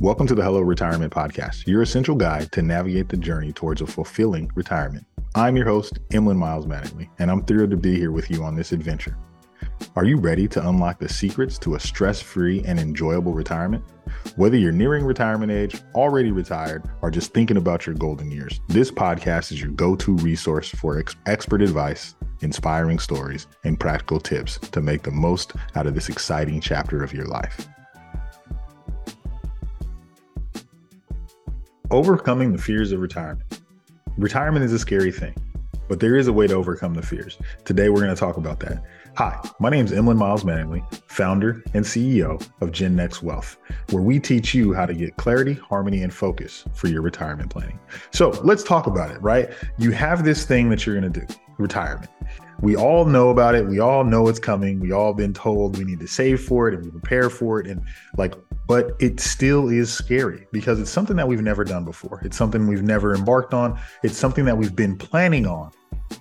Welcome to the Hello Retirement Podcast, your essential guide to navigate the journey towards a fulfilling retirement. I'm your host, Emlen Miles Mattingly, and I'm thrilled to be here with you on this adventure. Are you ready to unlock the secrets to a stress free and enjoyable retirement? Whether you're nearing retirement age, already retired, or just thinking about your golden years, this podcast is your go to resource for ex- expert advice, inspiring stories, and practical tips to make the most out of this exciting chapter of your life. Overcoming the fears of retirement. Retirement is a scary thing, but there is a way to overcome the fears. Today, we're going to talk about that. Hi, my name is Emlen Miles Mattingly, founder and CEO of Gen Next Wealth, where we teach you how to get clarity, harmony, and focus for your retirement planning. So let's talk about it, right? You have this thing that you're going to do retirement we all know about it. We all know it's coming. We all been told we need to save for it and we prepare for it. And like, but it still is scary because it's something that we've never done before. It's something we've never embarked on. It's something that we've been planning on,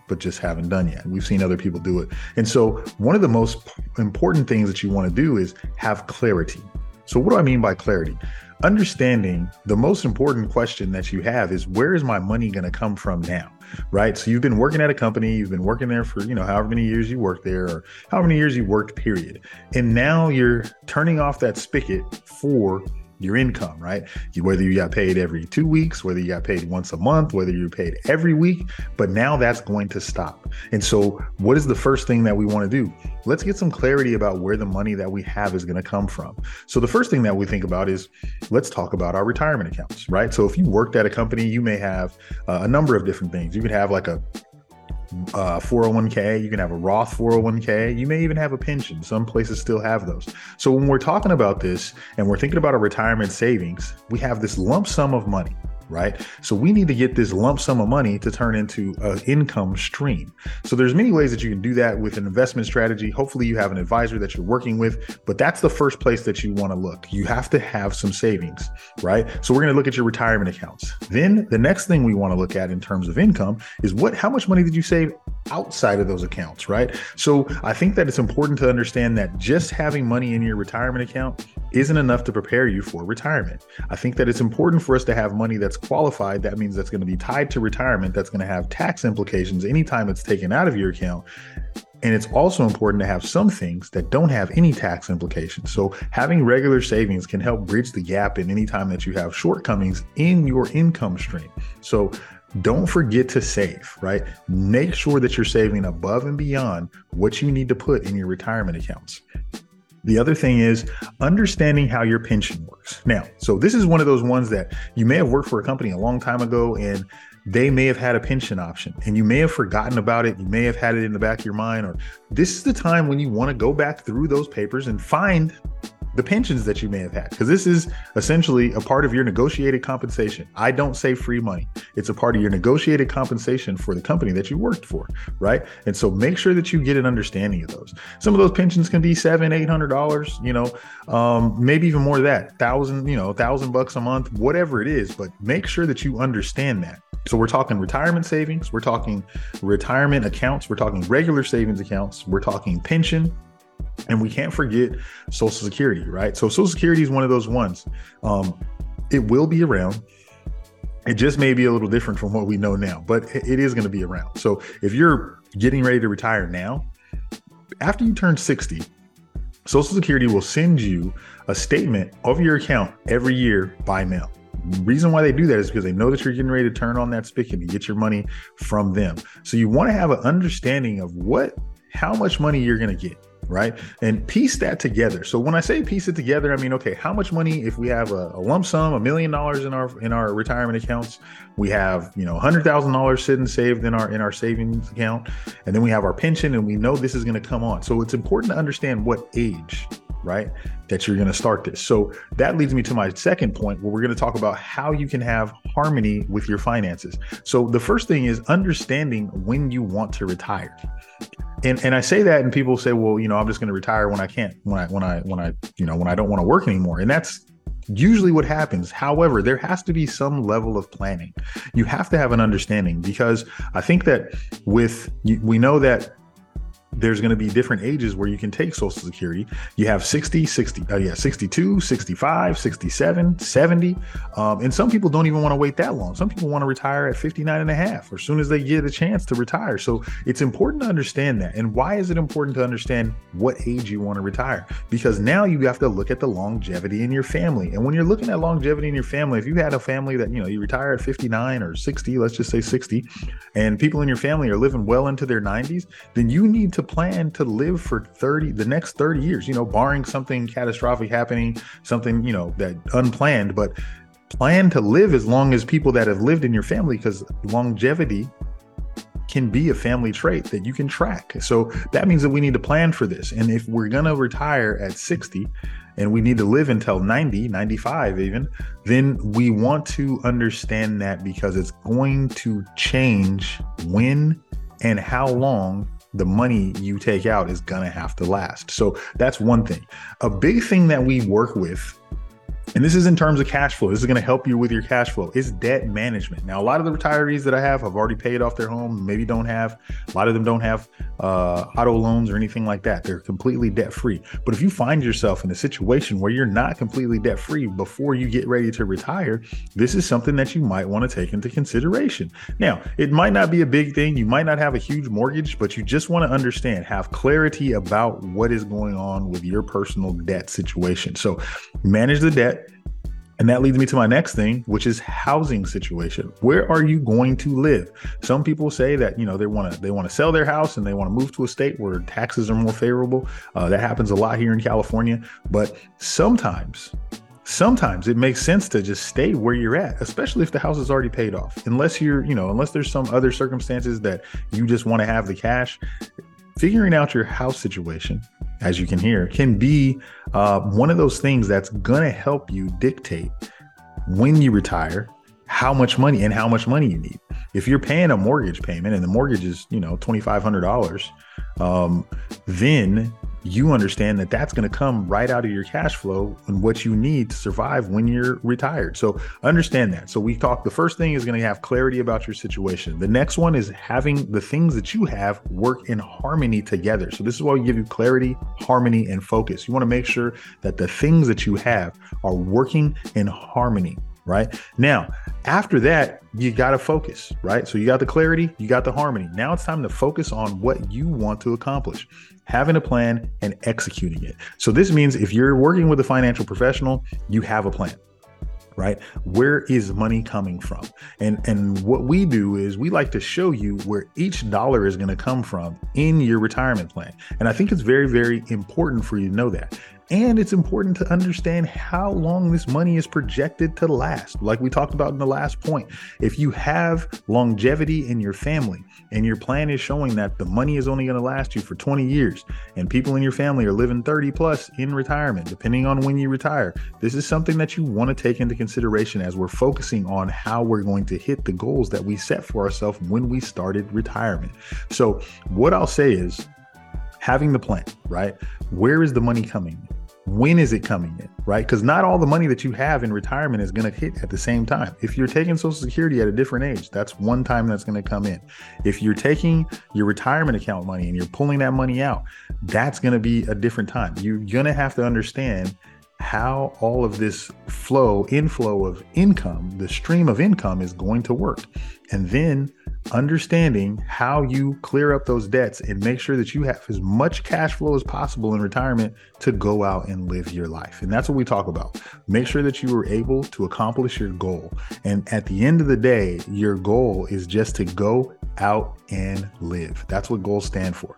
but just haven't done yet. We've seen other people do it. And so, one of the most important things that you want to do is have clarity. So, what do I mean by clarity? Understanding the most important question that you have is where is my money going to come from now? Right? So you've been working at a company, you've been working there for, you know, however many years you worked there or how many years you worked, period. And now you're turning off that spigot for your income, right? Whether you got paid every two weeks, whether you got paid once a month, whether you're paid every week, but now that's going to stop. And so, what is the first thing that we want to do? Let's get some clarity about where the money that we have is going to come from. So, the first thing that we think about is let's talk about our retirement accounts, right? So, if you worked at a company, you may have uh, a number of different things. You could have like a uh, 401k, you can have a Roth 401k, you may even have a pension. Some places still have those. So when we're talking about this and we're thinking about a retirement savings, we have this lump sum of money right? So we need to get this lump sum of money to turn into an income stream. So there's many ways that you can do that with an investment strategy. Hopefully you have an advisor that you're working with, but that's the first place that you want to look. You have to have some savings, right? So we're going to look at your retirement accounts. Then the next thing we want to look at in terms of income is what how much money did you save outside of those accounts, right? So I think that it's important to understand that just having money in your retirement account isn't enough to prepare you for retirement. I think that it's important for us to have money that's qualified. That means that's going to be tied to retirement, that's going to have tax implications anytime it's taken out of your account. And it's also important to have some things that don't have any tax implications. So having regular savings can help bridge the gap in any time that you have shortcomings in your income stream. So don't forget to save, right? Make sure that you're saving above and beyond what you need to put in your retirement accounts. The other thing is understanding how your pension works. Now, so this is one of those ones that you may have worked for a company a long time ago and they may have had a pension option and you may have forgotten about it. You may have had it in the back of your mind, or this is the time when you want to go back through those papers and find the pensions that you may have had because this is essentially a part of your negotiated compensation. I don't say free money. It's a part of your negotiated compensation for the company that you worked for, right? And so make sure that you get an understanding of those. Some of those pensions can be seven, eight hundred dollars, you know, um, maybe even more than that, thousand, you know, thousand bucks a month, whatever it is. But make sure that you understand that. So we're talking retirement savings, we're talking retirement accounts, we're talking regular savings accounts, we're talking pension, and we can't forget Social Security, right? So Social Security is one of those ones. Um, it will be around. It just may be a little different from what we know now, but it is going to be around. So if you're getting ready to retire now, after you turn 60, Social Security will send you a statement of your account every year by mail. reason why they do that is because they know that you're getting ready to turn on that spigot and get your money from them. So you want to have an understanding of what how much money you're going to get right? And piece that together. So when I say piece it together, I mean, okay, how much money if we have a, a lump sum, a million dollars in our in our retirement accounts, we have you know hundred thousand dollars sitting saved in our in our savings account, and then we have our pension, and we know this is going to come on. So it's important to understand what age right? That you're going to start this. So that leads me to my second point where we're going to talk about how you can have harmony with your finances. So the first thing is understanding when you want to retire and and I say that, and people say, well, you know, I'm just going to retire when I can't, when I when I when I you know when I don't want to work anymore, and that's usually what happens. However, there has to be some level of planning. You have to have an understanding because I think that with we know that there's going to be different ages where you can take social security. You have 60 60 uh, yeah 62 65 67 70 um, and some people don't even want to wait that long. Some people want to retire at 59 and a half or as soon as they get a chance to retire. So it's important to understand that. And why is it important to understand what age you want to retire? Because now you have to look at the longevity in your family. And when you're looking at longevity in your family if you had a family that you know you retire at 59 or 60 let's just say 60 and people in your family are living well into their 90s then you need to to plan to live for 30 the next 30 years you know barring something catastrophic happening something you know that unplanned but plan to live as long as people that have lived in your family because longevity can be a family trait that you can track. So that means that we need to plan for this. And if we're going to retire at 60 and we need to live until 90, 95 even, then we want to understand that because it's going to change when and how long the money you take out is going to have to last. So that's one thing. A big thing that we work with and this is in terms of cash flow. This is going to help you with your cash flow. It's debt management. Now, a lot of the retirees that I have have already paid off their home. Maybe don't have. A lot of them don't have uh, auto loans or anything like that. They're completely debt free. But if you find yourself in a situation where you're not completely debt free before you get ready to retire, this is something that you might want to take into consideration. Now, it might not be a big thing. You might not have a huge mortgage, but you just want to understand, have clarity about what is going on with your personal debt situation. So, manage the debt and that leads me to my next thing, which is housing situation. Where are you going to live? Some people say that you know they want to they want to sell their house and they want to move to a state where taxes are more favorable. Uh, that happens a lot here in California, but sometimes sometimes it makes sense to just stay where you're at, especially if the house is already paid off. Unless you're, you know, unless there's some other circumstances that you just want to have the cash, figuring out your house situation as you can hear, can be uh, one of those things that's going to help you dictate when you retire how much money and how much money you need. If you're paying a mortgage payment and the mortgage is, you know, $2,500, um, then you understand that that's going to come right out of your cash flow and what you need to survive when you're retired. So understand that. So we talked the first thing is going to have clarity about your situation. The next one is having the things that you have work in harmony together. So this is why we give you clarity, harmony, and focus. You want to make sure that the things that you have are working in harmony right? Now, after that, you got to focus, right? So you got the clarity, you got the harmony. Now it's time to focus on what you want to accomplish, having a plan and executing it. So this means if you're working with a financial professional, you have a plan right where is money coming from and and what we do is we like to show you where each dollar is going to come from in your retirement plan and i think it's very very important for you to know that and it's important to understand how long this money is projected to last. Like we talked about in the last point, if you have longevity in your family and your plan is showing that the money is only going to last you for 20 years and people in your family are living 30 plus in retirement, depending on when you retire, this is something that you want to take into consideration as we're focusing on how we're going to hit the goals that we set for ourselves when we started retirement. So, what I'll say is, having the plan, right? Where is the money coming? When is it coming in, right? Because not all the money that you have in retirement is going to hit at the same time. If you're taking Social Security at a different age, that's one time that's going to come in. If you're taking your retirement account money and you're pulling that money out, that's going to be a different time. You're going to have to understand how all of this flow, inflow of income, the stream of income is going to work. And then understanding how you clear up those debts and make sure that you have as much cash flow as possible in retirement to go out and live your life. And that's what we talk about. Make sure that you are able to accomplish your goal. And at the end of the day, your goal is just to go out and live. That's what goals stand for.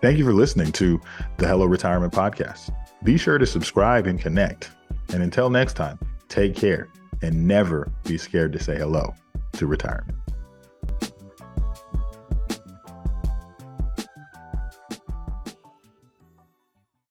Thank you for listening to the Hello Retirement Podcast. Be sure to subscribe and connect. And until next time, take care and never be scared to say hello to retirement.